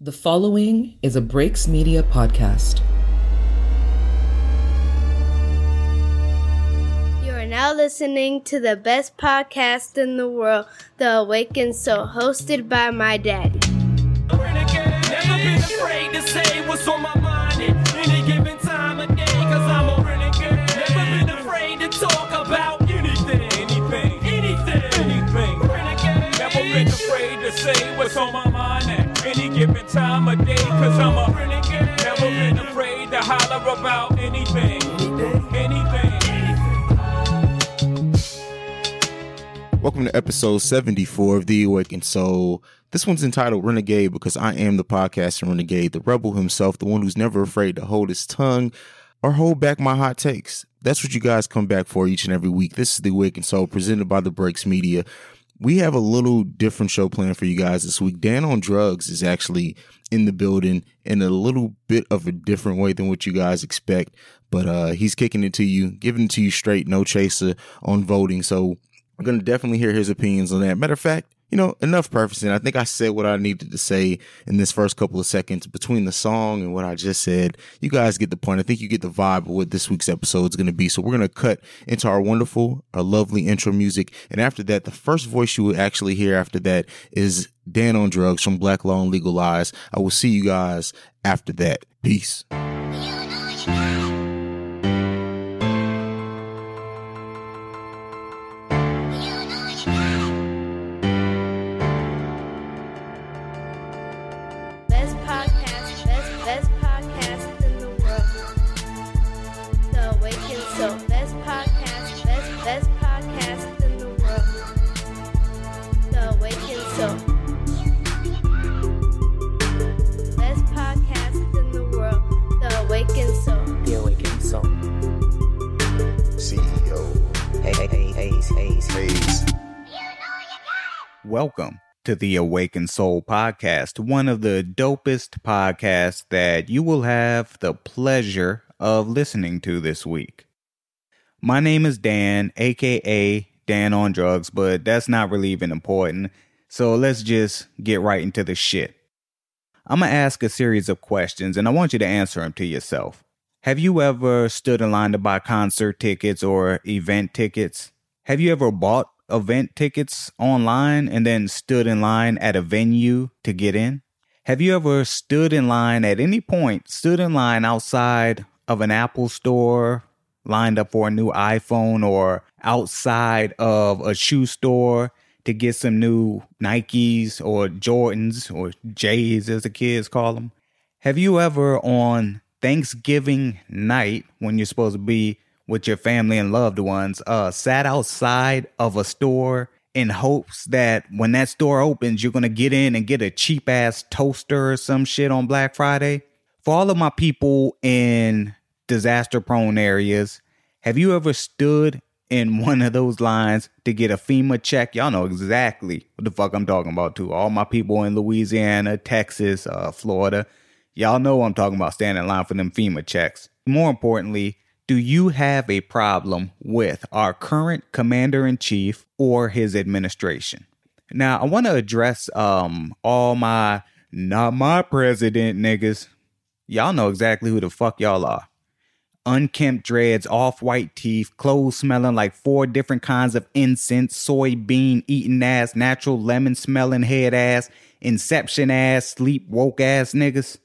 The following is a Breaks Media podcast. You are now listening to the best podcast in the world, The Awakened Soul, hosted by my daddy. Never been afraid to say what's on my mind at any given time of day, cause I'm a renegade. Never been afraid to talk about anything, anything, anything, anything. Renegade. Never been afraid to say what's on my time of day, cause I'm a renegade. Never been afraid to holler about anything, anything. Welcome to episode 74 of The Awakened Soul. This one's entitled Renegade because I am the podcaster Renegade, the rebel himself, the one who's never afraid to hold his tongue or hold back my hot takes. That's what you guys come back for each and every week. This is The Awakened Soul presented by The Breaks Media. We have a little different show plan for you guys this week. Dan on Drugs is actually in the building in a little bit of a different way than what you guys expect, but uh, he's kicking it to you, giving it to you straight, no chaser on voting. So we're going to definitely hear his opinions on that. Matter of fact, you know, enough prefacing. I think I said what I needed to say in this first couple of seconds between the song and what I just said. You guys get the point. I think you get the vibe of what this week's episode is going to be. So we're going to cut into our wonderful, our lovely intro music. And after that, the first voice you will actually hear after that is Dan on Drugs from Black Law and Legal Lies. I will see you guys after that. Peace. Best the Awakened Soul podcast, one of the dopest podcasts that you will have the pleasure of listening to this week. My name is Dan, aka Dan on Drugs, but that's not really even important. So let's just get right into the shit. I'm gonna ask a series of questions and I want you to answer them to yourself. Have you ever stood in line to buy concert tickets or event tickets? Have you ever bought event tickets online and then stood in line at a venue to get in? Have you ever stood in line at any point, stood in line outside of an Apple store, lined up for a new iPhone, or outside of a shoe store to get some new Nikes or Jordans or J's as the kids call them? Have you ever on Thanksgiving night when you're supposed to be with your family and loved ones, uh, sat outside of a store in hopes that when that store opens, you're gonna get in and get a cheap ass toaster or some shit on Black Friday? For all of my people in disaster prone areas, have you ever stood in one of those lines to get a FEMA check? Y'all know exactly what the fuck I'm talking about too. All my people in Louisiana, Texas, uh, Florida, y'all know I'm talking about standing in line for them FEMA checks. More importantly, do you have a problem with our current commander in chief or his administration? Now, I want to address um all my not my president niggas. Y'all know exactly who the fuck y'all are. Unkempt dreads, off white teeth, clothes smelling like four different kinds of incense, soybean eating ass, natural lemon smelling head ass, inception ass, sleep woke ass niggas.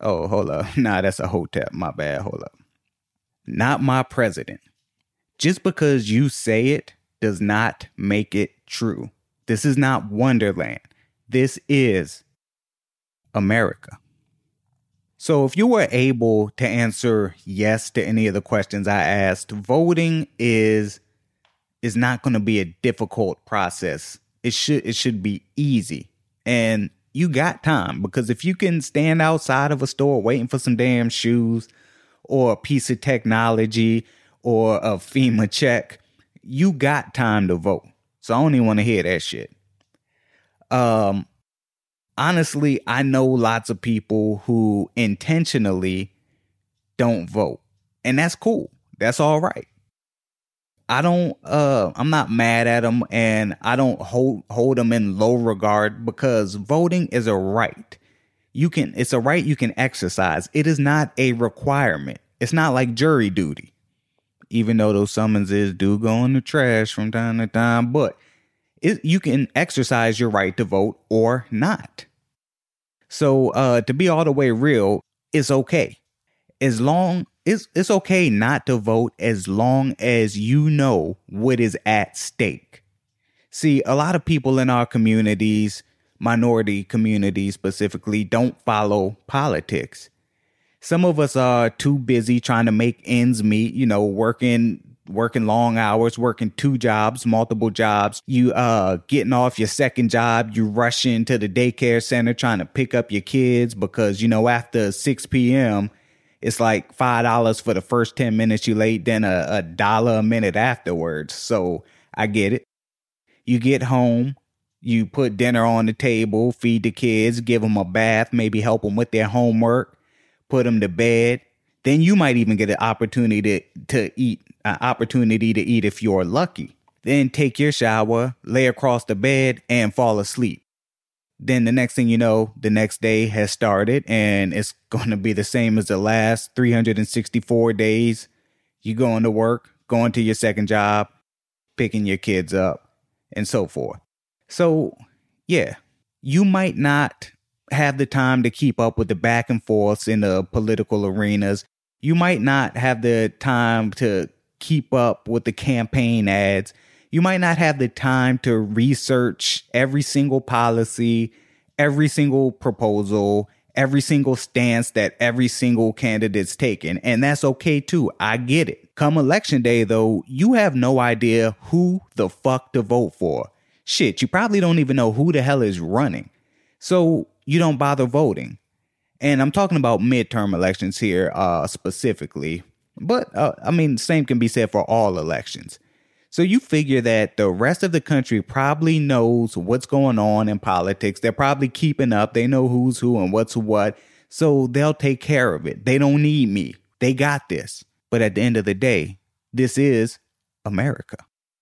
Oh, hold up. Nah, that's a hotel. My bad. Hold up not my president. Just because you say it does not make it true. This is not Wonderland. This is America. So, if you were able to answer yes to any of the questions I asked, voting is is not going to be a difficult process. It should it should be easy. And you got time because if you can stand outside of a store waiting for some damn shoes, or a piece of technology or a FEMA check, you got time to vote. So I don't even want to hear that shit. Um, honestly, I know lots of people who intentionally don't vote, and that's cool. That's all right. I don't uh I'm not mad at them and I don't hold hold them in low regard because voting is a right. You can it's a right you can exercise. It is not a requirement. It's not like jury duty. Even though those summonses do go in the trash from time to time, but it, you can exercise your right to vote or not. So uh to be all the way real, it's okay. As long it's it's okay not to vote as long as you know what is at stake. See, a lot of people in our communities, minority communities specifically, don't follow politics. Some of us are too busy trying to make ends meet, you know, working working long hours, working two jobs, multiple jobs. You uh getting off your second job, you rushing to the daycare center trying to pick up your kids because you know after 6 p.m. it's like five dollars for the first 10 minutes you late, then a, a dollar a minute afterwards. So I get it. You get home, you put dinner on the table, feed the kids, give them a bath, maybe help them with their homework, put them to bed. Then you might even get an opportunity to, to eat, an opportunity to eat if you're lucky. Then take your shower, lay across the bed, and fall asleep. Then the next thing you know, the next day has started and it's going to be the same as the last 364 days. You going to work, going to your second job, picking your kids up, and so forth. So, yeah, you might not have the time to keep up with the back and forths in the political arenas. You might not have the time to keep up with the campaign ads. You might not have the time to research every single policy, every single proposal, every single stance that every single candidate's taken. And that's okay too. I get it. Come election day, though, you have no idea who the fuck to vote for. Shit, you probably don't even know who the hell is running. So you don't bother voting. And I'm talking about midterm elections here uh, specifically. But uh, I mean, same can be said for all elections. So you figure that the rest of the country probably knows what's going on in politics. They're probably keeping up. They know who's who and what's what. So they'll take care of it. They don't need me. They got this. But at the end of the day, this is America.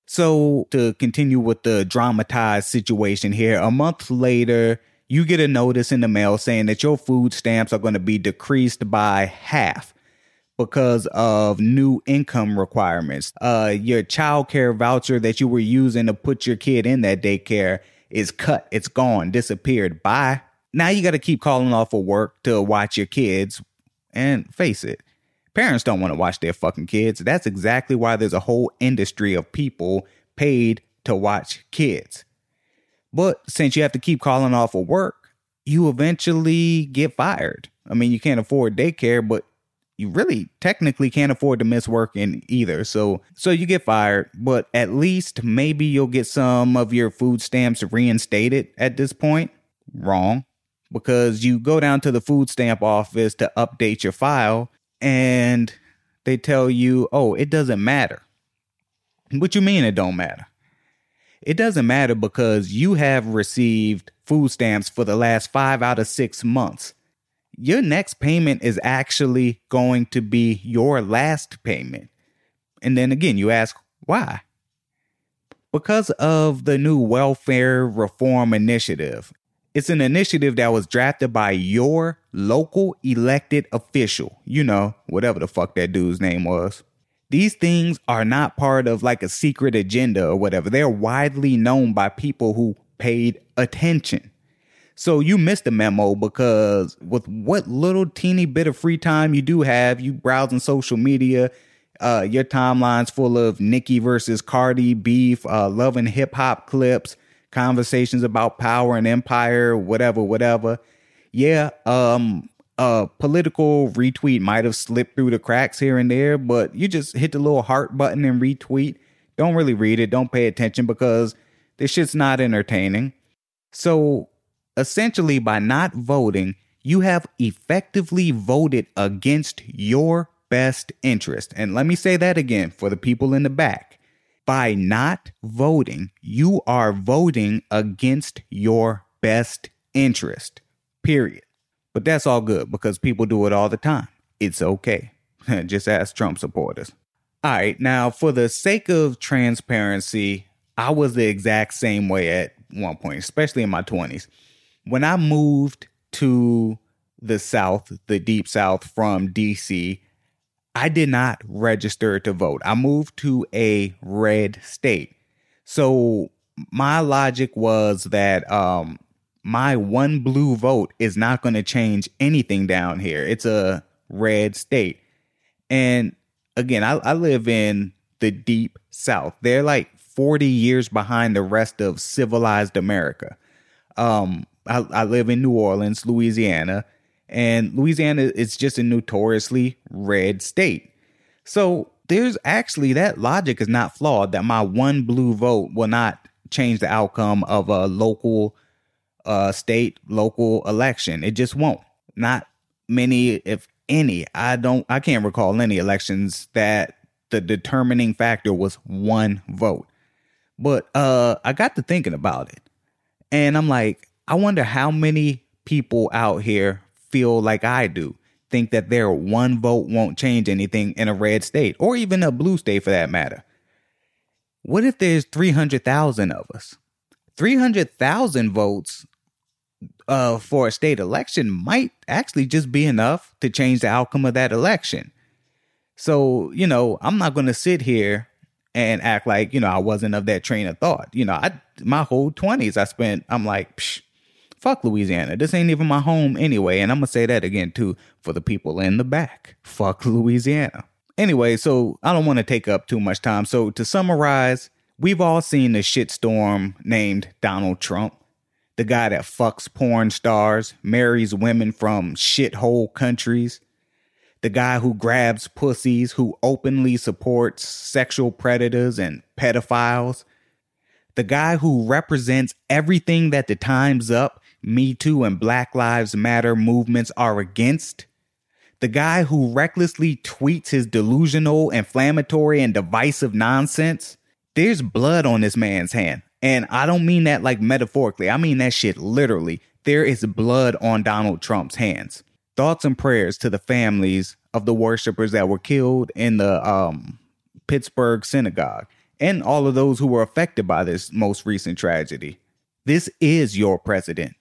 So to continue with the dramatized situation here, a month later, you get a notice in the mail saying that your food stamps are going to be decreased by half because of new income requirements. Uh, your child care voucher that you were using to put your kid in that daycare is cut. It's gone, disappeared. Bye. Now you got to keep calling off of work to watch your kids. And face it, parents don't want to watch their fucking kids. That's exactly why there's a whole industry of people paid to watch kids. But since you have to keep calling off of work, you eventually get fired. I mean, you can't afford daycare, but you really technically can't afford to miss work in either. So so you get fired, but at least maybe you'll get some of your food stamps reinstated at this point. Wrong. Because you go down to the food stamp office to update your file and they tell you, "Oh, it doesn't matter." What you mean it don't matter? It doesn't matter because you have received food stamps for the last 5 out of 6 months your next payment is actually going to be your last payment. And then again, you ask, why? Because of the new welfare reform initiative. It's an initiative that was drafted by your local elected official. You know, whatever the fuck that dude's name was. These things are not part of like a secret agenda or whatever. They're widely known by people who paid attention. So you missed the memo because with what little teeny bit of free time you do have, you browsing social media, uh, your timeline's full of Nicki versus Cardi beef, uh, love and hip hop clips, conversations about power and empire, whatever, whatever. Yeah, um, a political retweet might have slipped through the cracks here and there, but you just hit the little heart button and retweet. Don't really read it. Don't pay attention because this shit's not entertaining. So essentially by not voting, you have effectively voted against your best interest. And let me say that again for the people in the back. By not voting, you are voting against your best interest. Period. But that's all good because people do it all the time. It's okay. Just ask Trump supporters. All right, now for the sake of transparency, I was the exact same way at one point, especially in my 20s when I moved to the South, the deep South from DC, I did not register to vote. I moved to a red state. So my logic was that um, my one blue vote is not going to change anything down here. It's a red state. And again, I, I live in the deep South. They're like 40 years behind the rest of civilized America. Um, I, I live in New Orleans, Louisiana, and Louisiana is just a notoriously red state. So there's actually that logic is not flawed that my one blue vote will not change the outcome of a local uh state local election. It just won't. Not many if any. I don't I can't recall any elections that the determining factor was one vote. But uh I got to thinking about it. And I'm like, I wonder how many people out here feel like I do. Think that their one vote won't change anything in a red state or even a blue state for that matter. What if there's 300,000 of us? 300,000 votes uh, for a state election might actually just be enough to change the outcome of that election. So, you know, I'm not going to sit here and act like, you know, I wasn't of that train of thought. You know, I my whole 20s I spent I'm like, Psh, fuck Louisiana. This ain't even my home anyway, and I'm going to say that again too for the people in the back. Fuck Louisiana. Anyway, so I don't want to take up too much time. So to summarize, we've all seen the shitstorm named Donald Trump the guy that fucks porn stars, marries women from shithole countries, the guy who grabs pussies, who openly supports sexual predators and pedophiles, the guy who represents everything that the Time's Up, Me Too, and Black Lives Matter movements are against. The guy who recklessly tweets his delusional, inflammatory, and divisive nonsense. There's blood on this man's hand. And I don't mean that like metaphorically. I mean that shit literally. There is blood on Donald Trump's hands. Thoughts and prayers to the families of the worshipers that were killed in the um, Pittsburgh synagogue and all of those who were affected by this most recent tragedy. This is your president.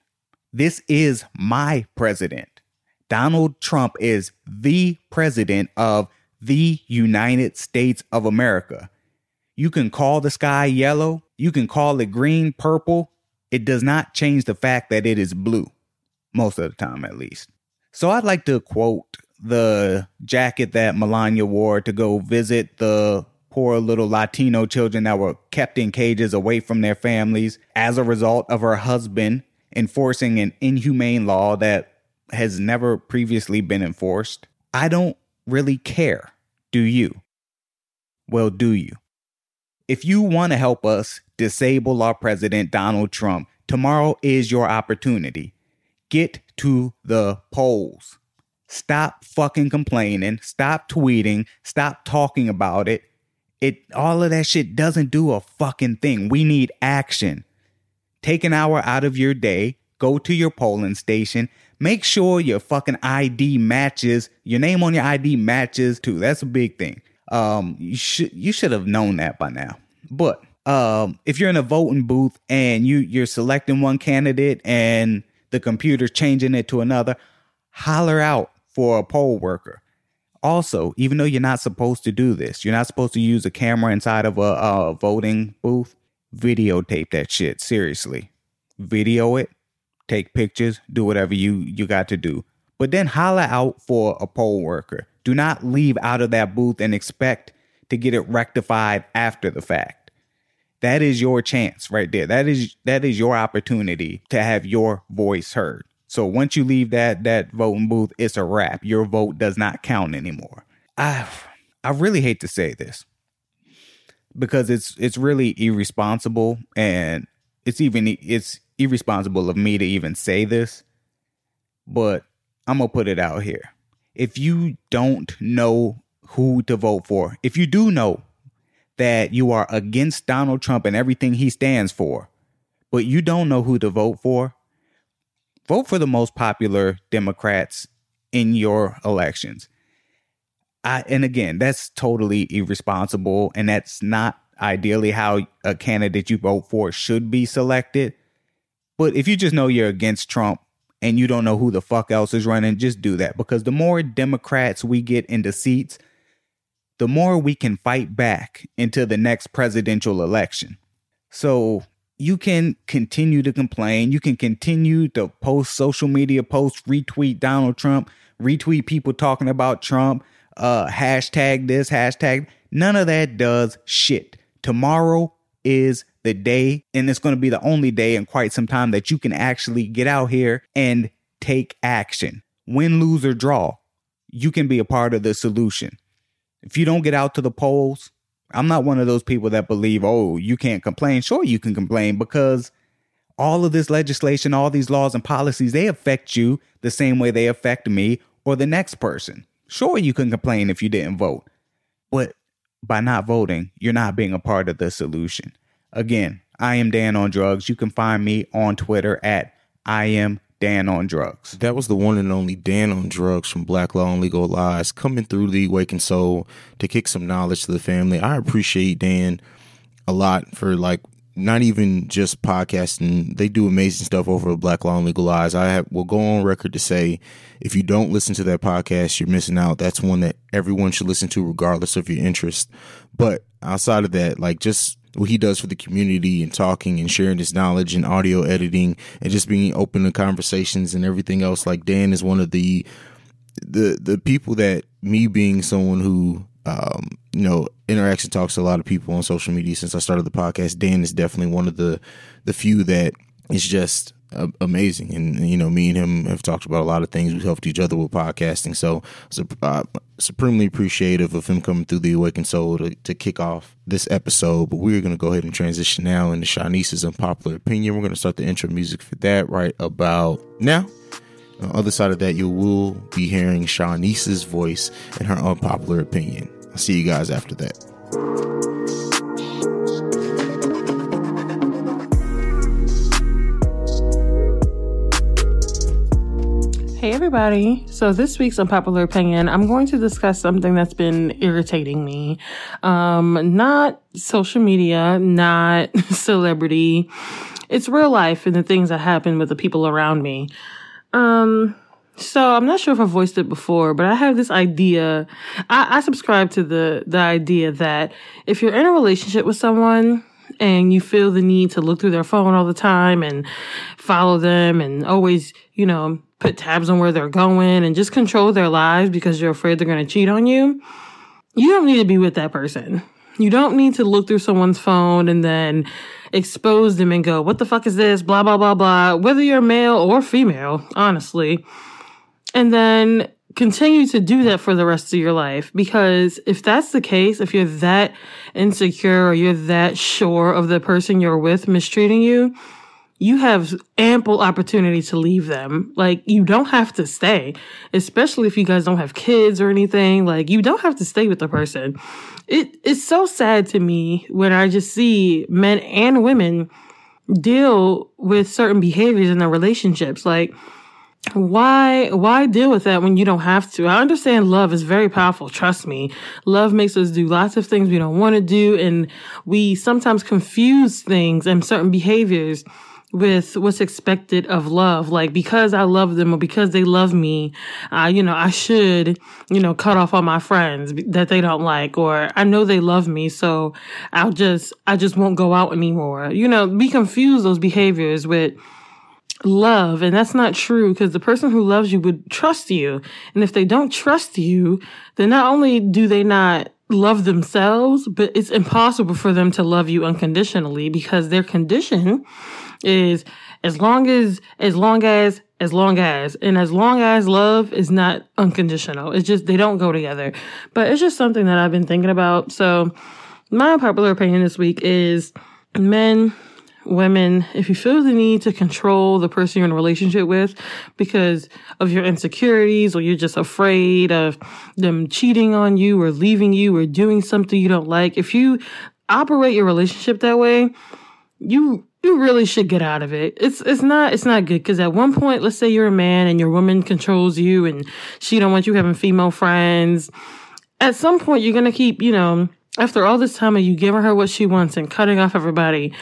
This is my president. Donald Trump is the president of the United States of America. You can call the sky yellow, you can call it green, purple. It does not change the fact that it is blue, most of the time at least. So I'd like to quote the jacket that Melania wore to go visit the poor little Latino children that were kept in cages away from their families as a result of her husband enforcing an inhumane law that has never previously been enforced. I don't really care. Do you? Well, do you? If you want to help us disable our president, Donald Trump, tomorrow is your opportunity. Get to the polls. Stop fucking complaining. Stop tweeting. Stop talking about it. It all of that shit doesn't do a fucking thing. We need action. Take an hour out of your day, go to your polling station, make sure your fucking ID matches, your name on your ID matches too. That's a big thing. Um, you should you should have known that by now. But um, if you're in a voting booth and you you're selecting one candidate and the computer's changing it to another, holler out for a poll worker. Also, even though you're not supposed to do this, you're not supposed to use a camera inside of a, a voting booth. Videotape that shit. Seriously, video it, take pictures, do whatever you you got to do. But then holler out for a poll worker. Do not leave out of that booth and expect to get it rectified after the fact. That is your chance right there. That is that is your opportunity to have your voice heard. So once you leave that that voting booth, it's a wrap. Your vote does not count anymore. I I really hate to say this because it's it's really irresponsible and it's even it's irresponsible of me to even say this. But I'm to put it out here. If you don't know who to vote for, if you do know that you are against Donald Trump and everything he stands for, but you don't know who to vote for, vote for the most popular Democrats in your elections. I, and again, that's totally irresponsible, and that's not ideally how a candidate you vote for should be selected. But if you just know you're against Trump and you don't know who the fuck else is running, just do that because the more Democrats we get into seats, the more we can fight back into the next presidential election. So you can continue to complain. You can continue to post social media posts, retweet Donald Trump, retweet people talking about Trump, uh, hashtag this, hashtag. None of that does shit. Tomorrow is the day, and it's going to be the only day in quite some time that you can actually get out here and take action. Win, lose, or draw, you can be a part of the solution. If you don't get out to the polls, I'm not one of those people that believe, oh, you can't complain. Sure, you can complain because all of this legislation, all these laws and policies, they affect you the same way they affect me or the next person. Sure, you can complain if you didn't vote, but by not voting, you're not being a part of the solution. Again, I am Dan on Drugs. You can find me on Twitter at I am Dan on Drugs. That was the one and only Dan on Drugs from Black Law and Legal Lies coming through the Awakened Soul to kick some knowledge to the family. I appreciate Dan a lot for like not even just podcasting. They do amazing stuff over at Black Law and Legal Lies. I have, will go on record to say if you don't listen to that podcast, you're missing out. That's one that everyone should listen to regardless of your interest. But outside of that, like just what he does for the community and talking and sharing his knowledge and audio editing and just being open to conversations and everything else. Like Dan is one of the the the people that me being someone who um, you know interacts and talks to a lot of people on social media since I started the podcast. Dan is definitely one of the the few that is just amazing. And, you know, me and him have talked about a lot of things. We've helped each other with podcasting. So, so uh, supremely appreciative of him coming through the Awakened Soul to, to kick off this episode. But we're going to go ahead and transition now into Chaunice's unpopular opinion. We're going to start the intro music for that right about now. On the other side of that, you will be hearing Chaunice's voice and her unpopular opinion. I'll see you guys after that. Hey, everybody. So, this week's unpopular opinion, I'm going to discuss something that's been irritating me. Um, not social media, not celebrity. It's real life and the things that happen with the people around me. Um, so I'm not sure if I voiced it before, but I have this idea. I, I subscribe to the, the idea that if you're in a relationship with someone, and you feel the need to look through their phone all the time and follow them and always, you know, put tabs on where they're going and just control their lives because you're afraid they're going to cheat on you, you don't need to be with that person. You don't need to look through someone's phone and then expose them and go, what the fuck is this? Blah, blah, blah, blah. Whether you're male or female, honestly. And then continue to do that for the rest of your life. Because if that's the case, if you're that insecure or you're that sure of the person you're with mistreating you, you have ample opportunity to leave them. Like, you don't have to stay, especially if you guys don't have kids or anything. Like, you don't have to stay with the person. It, it's so sad to me when I just see men and women deal with certain behaviors in their relationships. Like, why why deal with that when you don't have to i understand love is very powerful trust me love makes us do lots of things we don't want to do and we sometimes confuse things and certain behaviors with what's expected of love. Like because I love them or because they love me, uh, you know, I should, you know, cut off all my friends that they don't like, or I know they love me, so I'll just, I just won't go out anymore. You know, we confuse those behaviors with love and that's not true because the person who loves you would trust you and if they don't trust you then not only do they not love themselves but it's impossible for them to love you unconditionally because their condition is as long as, as long as, as long as, and as long as love is not unconditional. It's just, they don't go together. But it's just something that I've been thinking about. So my popular opinion this week is men, women, if you feel the need to control the person you're in a relationship with because of your insecurities or you're just afraid of them cheating on you or leaving you or doing something you don't like, if you operate your relationship that way, you you really should get out of it. It's it's not it's not good because at one point, let's say you're a man and your woman controls you and she don't want you having female friends. At some point, you're gonna keep you know after all this time of you giving her what she wants and cutting off everybody,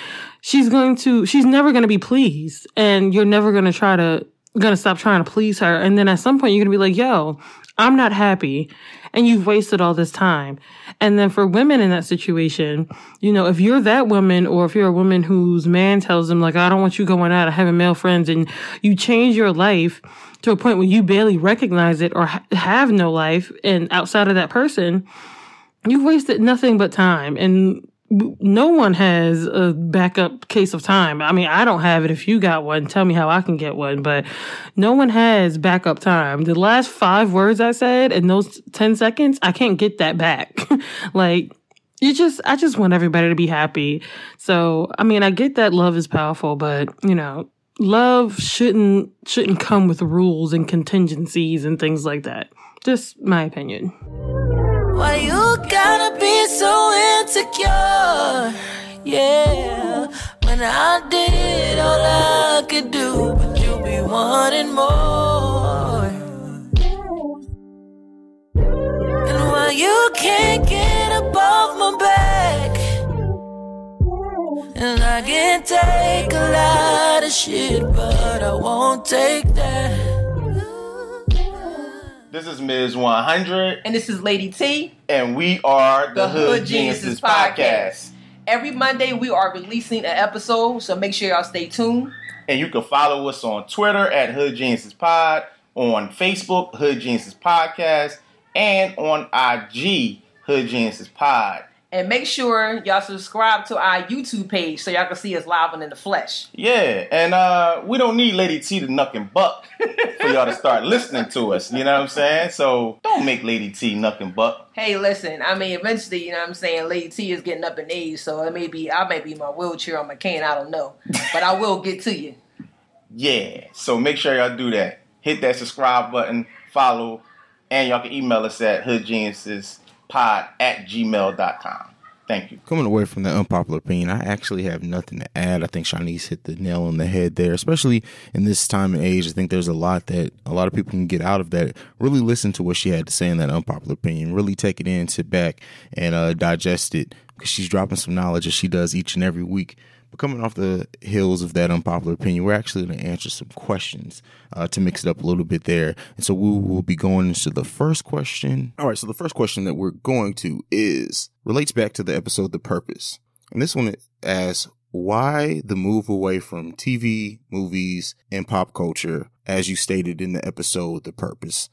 she's going to she's never gonna be pleased, and you're never gonna try to gonna stop trying to please her. And then at some point, you're gonna be like, yo, I'm not happy. And you've wasted all this time. And then for women in that situation, you know, if you're that woman or if you're a woman whose man tells them, like, I don't want you going out, I have male friends, and you change your life to a point where you barely recognize it or ha- have no life and outside of that person, you've wasted nothing but time. And no one has a backup case of time. I mean, I don't have it. If you got one, tell me how I can get one, but no one has backup time. The last five words I said in those 10 seconds, I can't get that back. like, you just, I just want everybody to be happy. So, I mean, I get that love is powerful, but you know, love shouldn't, shouldn't come with rules and contingencies and things like that. Just my opinion. You gotta be so insecure? Yeah, when I did all I could do, but you be wanting more. And why you can't get above my back? And I can take a lot of shit, but I won't take that. This is Ms. 100, And this is Lady T, and we are the, the Hood, Hood Geniuses Geniuses Podcast. Podcast. Every Monday we are releasing an episode, so make sure y'all stay tuned. And you can follow us on Twitter at Hood Geniuses Pod, on Facebook, Hood Geniuses Podcast, and on IG, Hood Geniuses Pod. And make sure y'all subscribe to our YouTube page so y'all can see us live and in the flesh. Yeah, and uh, we don't need Lady T to nuck and buck for y'all to start listening to us. You know what I'm saying? So don't make Lady T nuck and buck. Hey, listen, I mean, eventually, you know what I'm saying, Lady T is getting up in age, so it may be, I may be in my wheelchair or my cane, I don't know. But I will get to you. Yeah, so make sure y'all do that. Hit that subscribe button, follow, and y'all can email us at hoodgeniuspod at gmail.com. Thank you. Coming away from the unpopular opinion, I actually have nothing to add. I think Chaunice hit the nail on the head there, especially in this time and age. I think there's a lot that a lot of people can get out of that. Really listen to what she had to say in that unpopular opinion. Really take it in, sit back, and uh, digest it because she's dropping some knowledge as she does each and every week. But coming off the heels of that unpopular opinion, we're actually going to answer some questions uh, to mix it up a little bit there. And so we will be going into the first question. All right. So the first question that we're going to is relates back to the episode The Purpose. And this one asks, why the move away from TV, movies, and pop culture, as you stated in the episode The Purpose?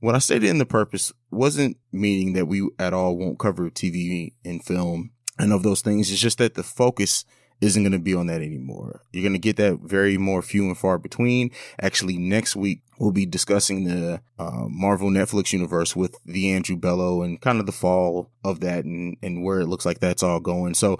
What I stated in The Purpose wasn't meaning that we at all won't cover TV and film and of those things. It's just that the focus isn't going to be on that anymore. You're going to get that very more few and far between. Actually, next week we'll be discussing the uh, Marvel Netflix universe with the Andrew Bello and kind of the fall of that and, and where it looks like that's all going. So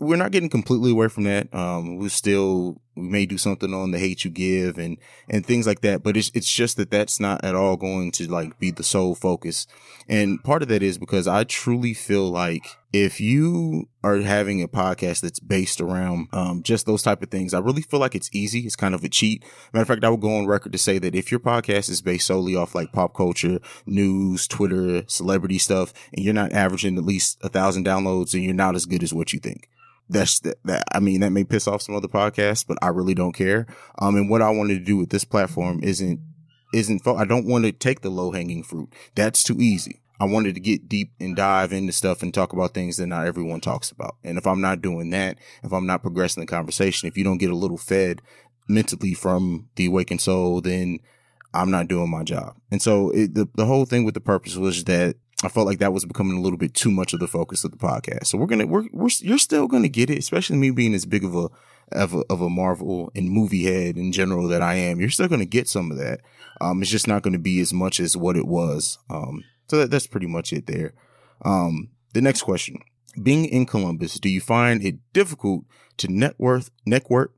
we're not getting completely away from that. Um, we still we may do something on the hate you give and and things like that, but it's it's just that that's not at all going to like be the sole focus. And part of that is because I truly feel like if you are having a podcast that's based around um, just those type of things, I really feel like it's easy. It's kind of a cheat. Matter of fact, I would go on record to say that if your podcast is based solely off like pop culture, news, Twitter, celebrity stuff, and you're not averaging at least a thousand downloads, and you're not as good as what you think. That's that, that. I mean, that may piss off some other podcasts, but I really don't care. Um, and what I wanted to do with this platform isn't isn't. fo- I don't want to take the low hanging fruit. That's too easy. I wanted to get deep and dive into stuff and talk about things that not everyone talks about. And if I'm not doing that, if I'm not progressing the conversation, if you don't get a little fed mentally from the awakened soul, then I'm not doing my job. And so it, the the whole thing with the purpose was that I felt like that was becoming a little bit too much of the focus of the podcast. So we're gonna we're we're you're still gonna get it, especially me being as big of a of a, of a Marvel and movie head in general that I am. You're still gonna get some of that. Um, it's just not gonna be as much as what it was. Um, so that, that's pretty much it there. Um, the next question: Being in Columbus, do you find it difficult to net network network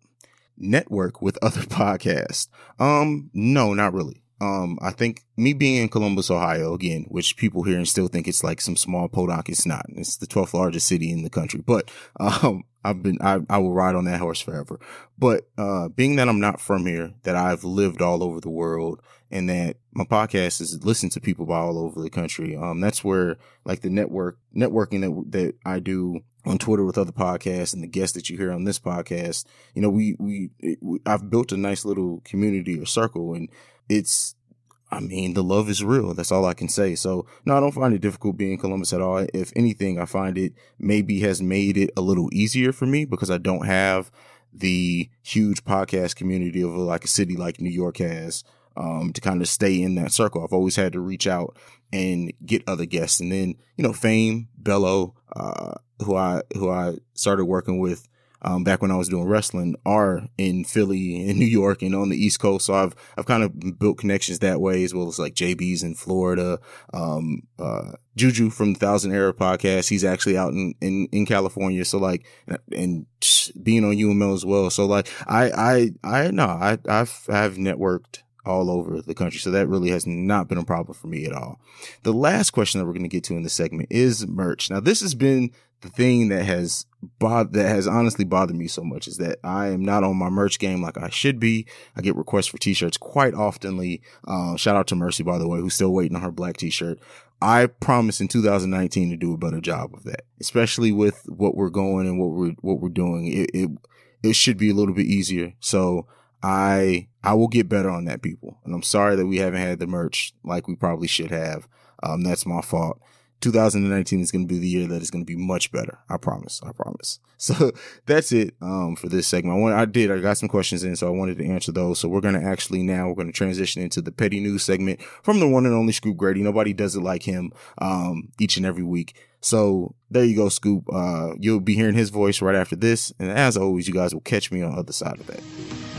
network with other podcasts? Um, no, not really. Um, I think me being in Columbus, Ohio, again, which people here and still think it's like some small podunk. It's not. It's the 12th largest city in the country. But, um, I've been, I, I will ride on that horse forever. But, uh, being that I'm not from here, that I've lived all over the world and that my podcast is listened to people by all over the country. Um, that's where like the network, networking that, that I do on Twitter with other podcasts and the guests that you hear on this podcast, you know, we, we, we I've built a nice little community or circle and it's, I mean, the love is real. That's all I can say. So no, I don't find it difficult being in Columbus at all. If anything, I find it maybe has made it a little easier for me because I don't have the huge podcast community of like a city like New York has um, to kind of stay in that circle. I've always had to reach out and get other guests. And then, you know, Fame, Bello, uh, who I, who I started working with, um, back when I was doing wrestling are in Philly and New York and on the East Coast. So I've, I've kind of built connections that way as well as like JB's in Florida. Um, uh, Juju from the Thousand Era podcast. He's actually out in, in, in California. So like, and being on UML as well. So like, I, I, I, no, I, I've, I've networked all over the country. So that really has not been a problem for me at all. The last question that we're going to get to in this segment is merch. Now, this has been the thing that has bod- that has honestly bothered me so much is that I am not on my merch game like I should be. I get requests for t-shirts quite oftenly. Uh, shout out to Mercy, by the way, who's still waiting on her black t-shirt. I promise in 2019 to do a better job of that, especially with what we're going and what we're, what we're doing. It, it, it should be a little bit easier. So I, I will get better on that people. And I'm sorry that we haven't had the merch like we probably should have. Um, that's my fault. 2019 is going to be the year that is going to be much better. I promise. I promise. So that's it um, for this segment. I want, I did. I got some questions in, so I wanted to answer those. So we're going to actually now we're going to transition into the petty news segment from the one and only Scoop Grady. Nobody does it like him um, each and every week. So there you go, Scoop. Uh, you'll be hearing his voice right after this, and as always, you guys will catch me on the other side of that.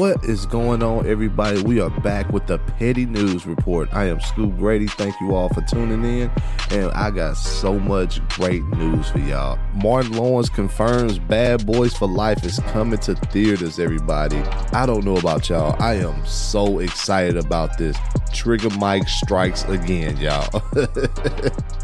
What is going on, everybody? We are back with the Petty News Report. I am Scoop Grady. Thank you all for tuning in. And I got so much great news for y'all. Martin Lawrence confirms Bad Boys for Life is coming to theaters, everybody. I don't know about y'all. I am so excited about this. Trigger Mike strikes again, y'all.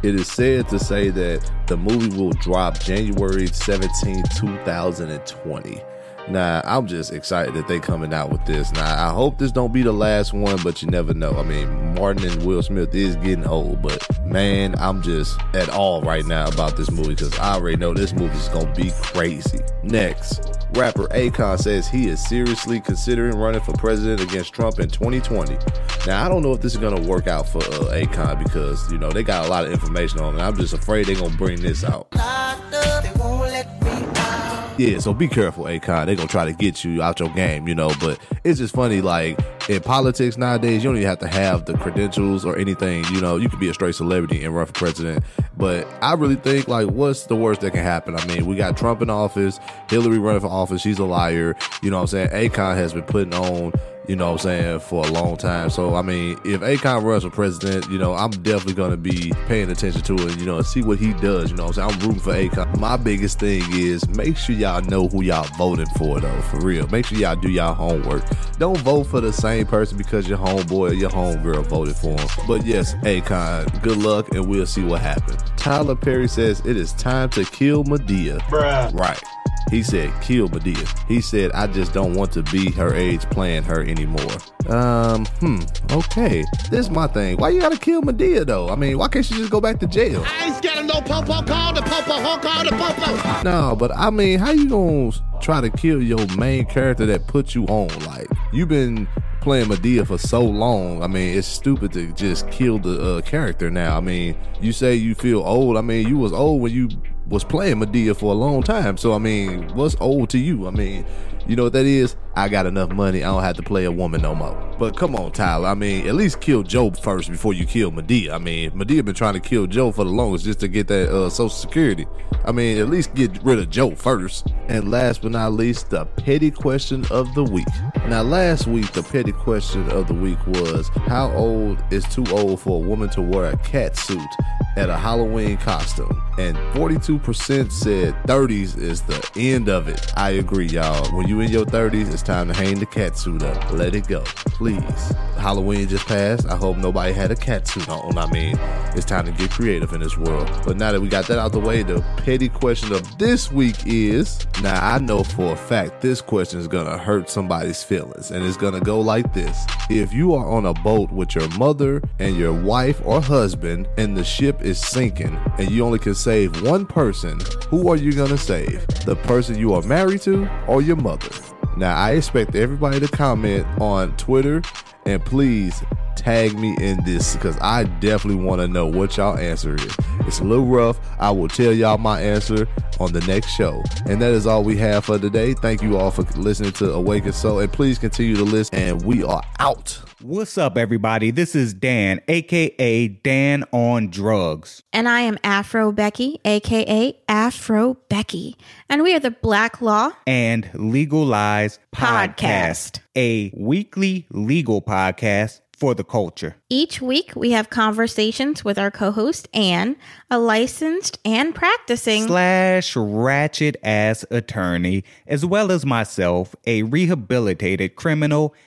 it is said to say that the movie will drop January 17, 2020. Nah, I'm just excited that they coming out with this. Now, I hope this don't be the last one, but you never know. I mean, Martin and Will Smith is getting old, but man, I'm just at all right now about this movie because I already know this movie is gonna be crazy. Next, rapper Akon says he is seriously considering running for president against Trump in 2020. Now, I don't know if this is gonna work out for uh, Akon because you know they got a lot of information on it. I'm just afraid they're gonna bring this out. Yeah, so be careful, Akon. They're gonna try to get you out your game, you know. But it's just funny, like in politics nowadays, you don't even have to have the credentials or anything. You know, you could be a straight celebrity and run for president. But I really think, like, what's the worst that can happen? I mean, we got Trump in office, Hillary running for office. She's a liar. You know what I'm saying? Akon has been putting on you know what I'm saying, for a long time. So, I mean, if Akon runs for president, you know, I'm definitely going to be paying attention to it, you know, and see what he does. You know what I'm saying? I'm rooting for Akon. My biggest thing is make sure y'all know who y'all voting for, though, for real. Make sure y'all do y'all homework. Don't vote for the same person because your homeboy or your homegirl voted for him. But yes, Akon, good luck, and we'll see what happens. Tyler Perry says it is time to kill Madea. Bruh. Right. He said, kill Madea. He said, I just don't want to be her age playing her anymore. Um, hmm, okay. This is my thing. Why you gotta kill Madea though? I mean, why can't she just go back to jail? I ain't scared of no popo call the popo ho call the popo. No, but I mean, how you gonna try to kill your main character that put you on? Like, you've been playing Madea for so long. I mean, it's stupid to just kill the uh, character now. I mean, you say you feel old. I mean, you was old when you was playing Madea for a long time. So I mean, what's old to you? I mean, you know what that is? I got enough money. I don't have to play a woman no more. But come on, Tyler. I mean, at least kill Joe first before you kill Madea. I mean, Madea been trying to kill Joe for the longest just to get that uh, Social Security. I mean, at least get rid of Joe first. And last but not least, the petty question of the week. Now, last week, the petty question of the week was how old is too old for a woman to wear a cat suit at a Halloween costume? and 42% said 30s is the end of it. I agree, y'all. When you in your 30s, it's time to hang the cat suit up. Let it go, please. Halloween just passed. I hope nobody had a cat suit on. I mean, it's time to get creative in this world. But now that we got that out the way, the petty question of this week is now I know for a fact this question is gonna hurt somebody's feelings, and it's gonna go like this: If you are on a boat with your mother and your wife or husband, and the ship is sinking, and you only can save one person, who are you gonna save? The person you are married to or your mother? Now, I expect everybody to comment on Twitter and please tag me in this because I definitely want to know what y'all answer is. It's a little rough. I will tell y'all my answer on the next show. And that is all we have for today. Thank you all for listening to Awaken Soul and please continue to listen. And we are out. What's up, everybody? This is Dan, aka Dan on Drugs. And I am Afro Becky, aka Afro Becky. And we are the Black Law and Legalize Podcast, Podcast a weekly legal podcast for the culture. Each week, we have conversations with our co host, Anne, a licensed and practicing slash ratchet ass attorney, as well as myself, a rehabilitated criminal,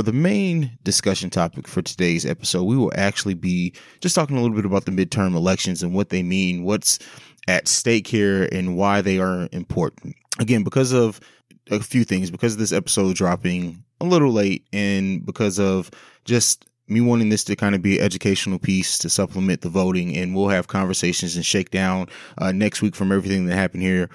For the main discussion topic for today's episode, we will actually be just talking a little bit about the midterm elections and what they mean, what's at stake here, and why they are important. Again, because of a few things, because of this episode dropping a little late, and because of just me wanting this to kind of be an educational piece to supplement the voting, and we'll have conversations and shakedown uh, next week from everything that happened here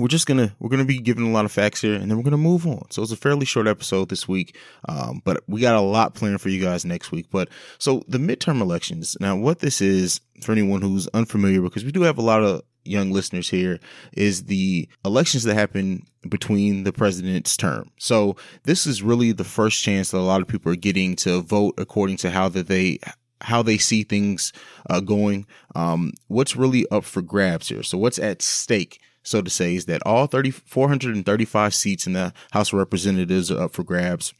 we're just gonna we're gonna be giving a lot of facts here and then we're gonna move on. So it's a fairly short episode this week um, but we got a lot planned for you guys next week. But so the midterm elections. Now what this is for anyone who's unfamiliar because we do have a lot of young listeners here is the elections that happen between the president's term. So this is really the first chance that a lot of people are getting to vote according to how that they how they see things uh, going. Um, what's really up for grabs here? So what's at stake so to say, is that all 30, 435 seats in the House of Representatives are up for grabs.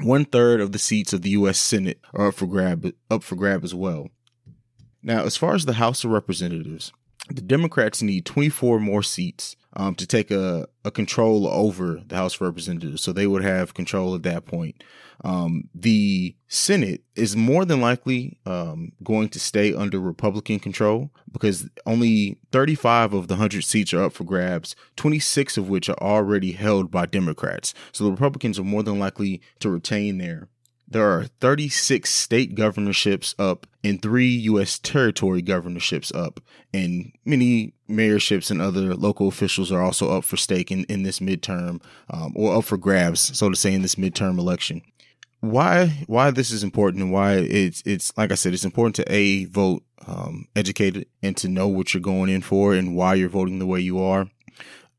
One third of the seats of the U.S. Senate are up for grab, up for grab as well. Now, as far as the House of Representatives, the Democrats need 24 more seats um, to take a, a control over the House of Representatives. So they would have control at that point. Um, the Senate is more than likely um, going to stay under Republican control because only 35 of the 100 seats are up for grabs, 26 of which are already held by Democrats. So the Republicans are more than likely to retain there. There are 36 state governorships up and three U.S. territory governorships up, and many mayorships and other local officials are also up for stake in, in this midterm um, or up for grabs, so to say, in this midterm election why why this is important and why it's it's like I said, it's important to a vote um, educated and to know what you're going in for and why you're voting the way you are.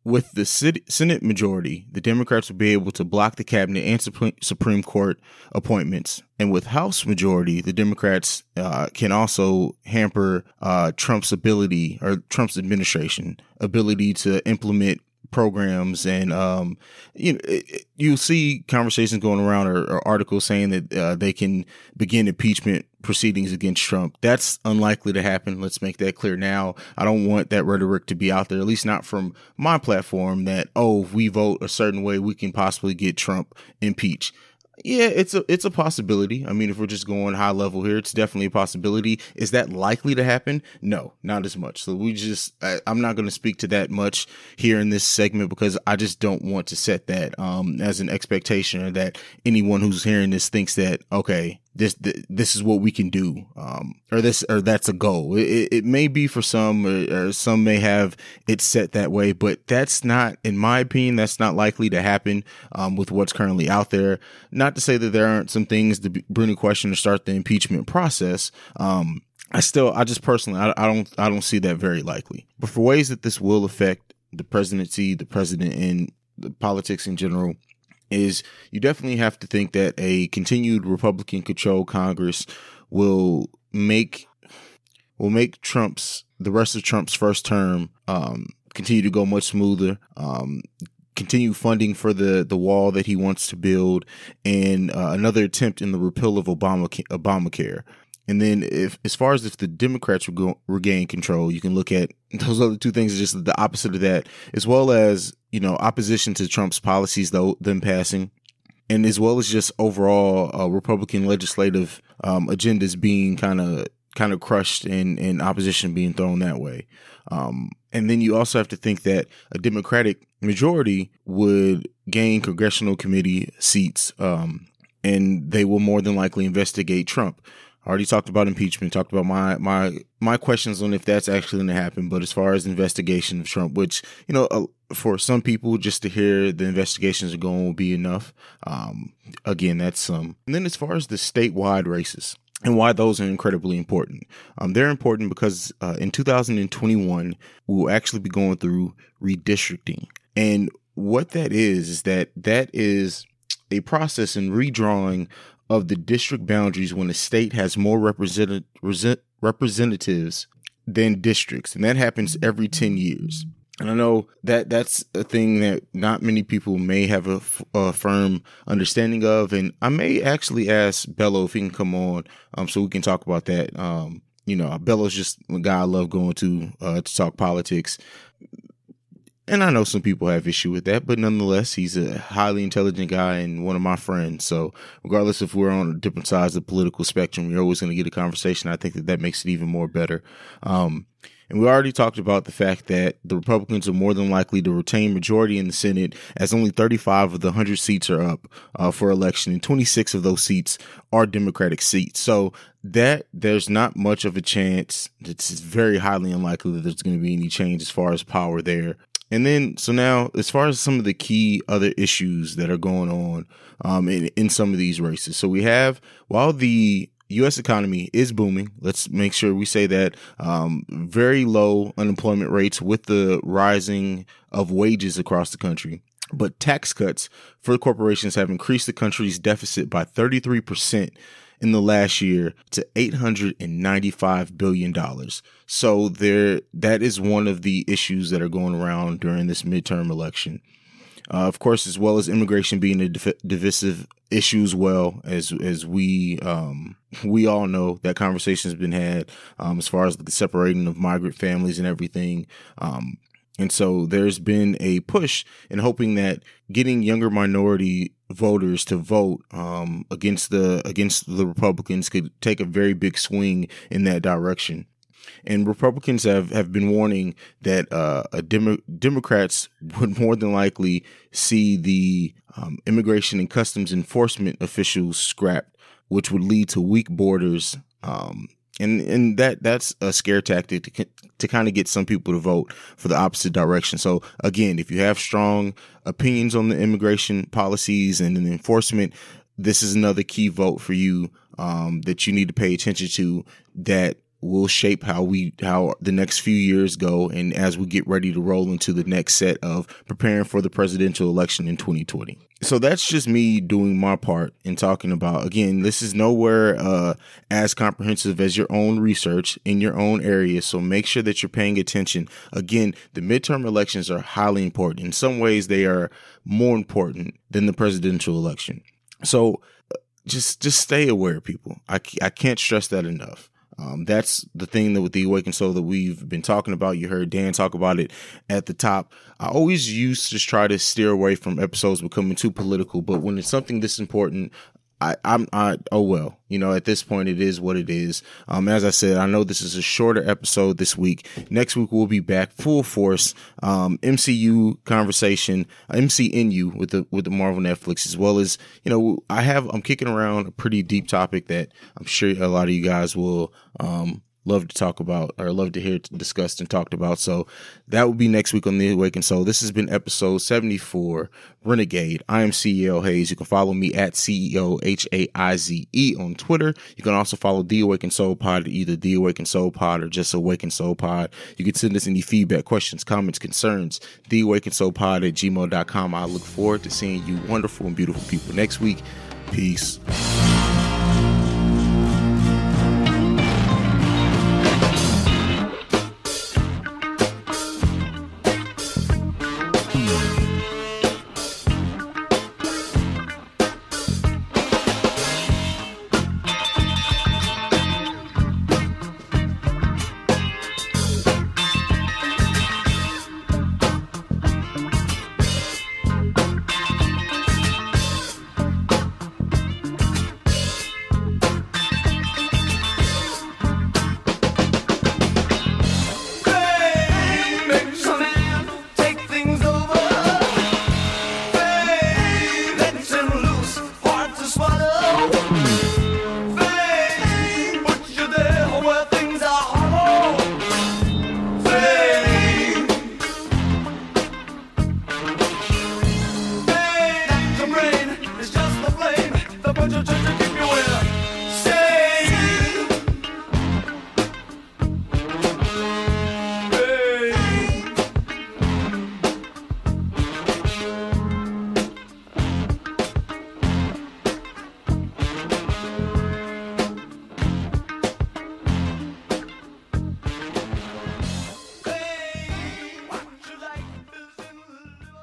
With the Senate majority, the Democrats will be able to block the cabinet and Supreme Court appointments. And with House majority, the Democrats uh, can also hamper uh, Trump's ability or Trump's administration ability to implement programs and um, you know you see conversations going around or, or articles saying that uh, they can begin impeachment proceedings against Trump. That's unlikely to happen. Let's make that clear now. I don't want that rhetoric to be out there, at least not from my platform that, oh, if we vote a certain way, we can possibly get Trump impeached. Yeah, it's a it's a possibility. I mean, if we're just going high level here, it's definitely a possibility. Is that likely to happen? No, not as much. So we just I, I'm not going to speak to that much here in this segment because I just don't want to set that um as an expectation or that anyone who's hearing this thinks that okay, this this is what we can do um or this or that's a goal. It, it may be for some or, or, some may have it set that way but that's not in my opinion that's not likely to happen um with what's currently out there. Not to say that there aren't some things to bring into question to start the impeachment process um i still i just personally I, I don't i don't see that very likely. But for ways that this will affect the presidency the president and the politics in general is you definitely have to think that a continued Republican controlled Congress will make will make Trump's the rest of Trump's first term um, continue to go much smoother. Um, continue funding for the the wall that he wants to build, and uh, another attempt in the repeal of Obama Obamacare. And then, if as far as if the Democrats regain control, you can look at those other two things, just the opposite of that, as well as you know opposition to Trump's policies, though them passing, and as well as just overall uh, Republican legislative um, agendas being kind of kind of crushed and and opposition being thrown that way. Um, and then you also have to think that a Democratic majority would gain congressional committee seats, um, and they will more than likely investigate Trump already talked about impeachment, talked about my my my questions on if that's actually going to happen. But as far as investigation of Trump, which you know, uh, for some people, just to hear the investigations are going will be enough. Um, again, that's some. And then as far as the statewide races. And why those are incredibly important. Um, they're important because uh, in 2021, we will actually be going through redistricting. And what that is, is that that is a process in redrawing of the district boundaries when a state has more represent, representatives than districts, and that happens every 10 years. And I know that that's a thing that not many people may have a, firm understanding of. And I may actually ask Bello if he can come on um, so we can talk about that. Um, you know, Bello's just a guy I love going to uh, to talk politics. And I know some people have issue with that, but nonetheless, he's a highly intelligent guy and one of my friends. So regardless if we're on a different sides of the political spectrum, you're always going to get a conversation. I think that that makes it even more better. Um, and we already talked about the fact that the Republicans are more than likely to retain majority in the Senate, as only 35 of the 100 seats are up uh, for election, and 26 of those seats are Democratic seats. So that there's not much of a chance. It's very highly unlikely that there's going to be any change as far as power there. And then, so now, as far as some of the key other issues that are going on um, in, in some of these races, so we have while the U.S. economy is booming. Let's make sure we say that um, very low unemployment rates with the rising of wages across the country. But tax cuts for corporations have increased the country's deficit by 33% in the last year to $895 billion. So there, that is one of the issues that are going around during this midterm election. Uh, of course, as well as immigration being a div- divisive issue as well as as we um, we all know that conversation has been had um, as far as the separating of migrant families and everything. Um, and so there's been a push in hoping that getting younger minority voters to vote um, against the against the Republicans could take a very big swing in that direction. And Republicans have, have been warning that uh, Demo- Democrats would more than likely see the um, immigration and customs enforcement officials scrapped, which would lead to weak borders um, and and that that's a scare tactic to to kind of get some people to vote for the opposite direction. So again, if you have strong opinions on the immigration policies and the enforcement, this is another key vote for you um, that you need to pay attention to. That will shape how we how the next few years go and as we get ready to roll into the next set of preparing for the presidential election in 2020 so that's just me doing my part in talking about again this is nowhere uh, as comprehensive as your own research in your own area. So make sure that you're paying attention. Again the midterm elections are highly important. In some ways they are more important than the presidential election. So uh, just just stay aware people. I, I can't stress that enough Um, that's the thing that with the awakened soul that we've been talking about. You heard Dan talk about it at the top. I always used to try to steer away from episodes becoming too political, but when it's something this important, I, I'm, I, oh well, you know, at this point, it is what it is. Um, as I said, I know this is a shorter episode this week. Next week, we'll be back full force, um, MCU conversation, MCNU with the, with the Marvel Netflix, as well as, you know, I have, I'm kicking around a pretty deep topic that I'm sure a lot of you guys will, um, love to talk about or love to hear discussed and talked about. So that will be next week on The Awakened Soul. This has been episode 74, Renegade. I am CEO Haize. You can follow me at CEO H A I Z E on Twitter. You can also follow The Awakened Soul Pod, either The Awakened Soul Pod or just Awakened Soul Pod. You can send us any feedback, questions, comments, concerns, The Awakened Soul Pod at gmail.com. I look forward to seeing you wonderful and beautiful people next week. Peace. The